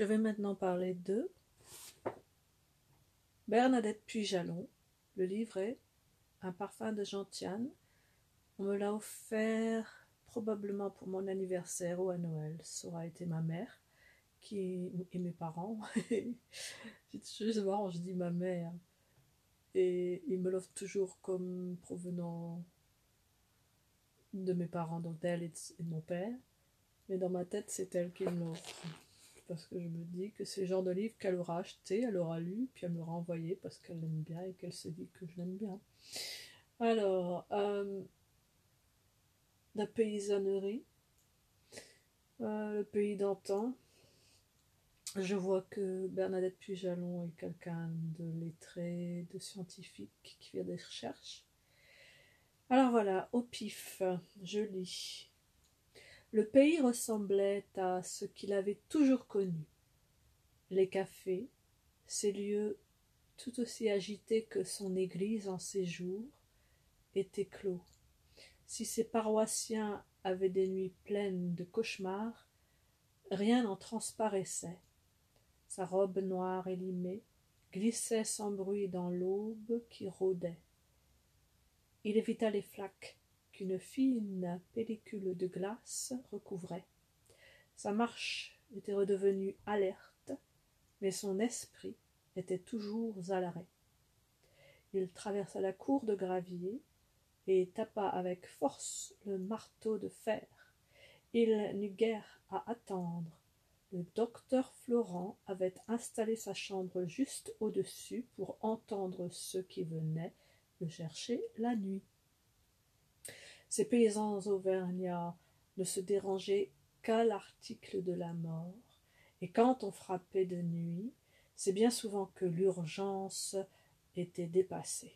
Je vais maintenant parler de Bernadette Puy-Jalon. Le livre est Un parfum de gentiane. On me l'a offert probablement pour mon anniversaire ou à Noël. Ça aura été ma mère qui et mes parents. C'est marrant, je dis ma mère. Et ils me l'offrent toujours comme provenant de mes parents, donc d'elle et de mon père. Mais dans ma tête, c'est elle qui me l'offre. Parce que je me dis que c'est le genre de livre qu'elle aura acheté, elle aura lu, puis elle me l'aura envoyé parce qu'elle l'aime bien et qu'elle se dit que je l'aime bien. Alors, euh, la paysannerie, euh, le pays d'antan. Je vois que Bernadette Pujalon est quelqu'un de lettré, de scientifique, qui fait des recherches. Alors voilà, au pif, je lis. Le pays ressemblait à ce qu'il avait toujours connu. Les cafés, ces lieux tout aussi agités que son église en ces jours, étaient clos. Si ses paroissiens avaient des nuits pleines de cauchemars, rien n'en transparaissait. Sa robe noire élimée glissait sans bruit dans l'aube qui rôdait. Il évita les flaques qu'une fine pellicule de glace recouvrait. Sa marche était redevenue alerte, mais son esprit était toujours à l'arrêt. Il traversa la cour de gravier et tapa avec force le marteau de fer. Il n'eut guère à attendre. Le docteur Florent avait installé sa chambre juste au-dessus pour entendre ceux qui venaient le chercher la nuit. Ces paysans auvergnats ne se dérangeaient qu'à l'article de la mort, et quand on frappait de nuit, c'est bien souvent que l'urgence était dépassée.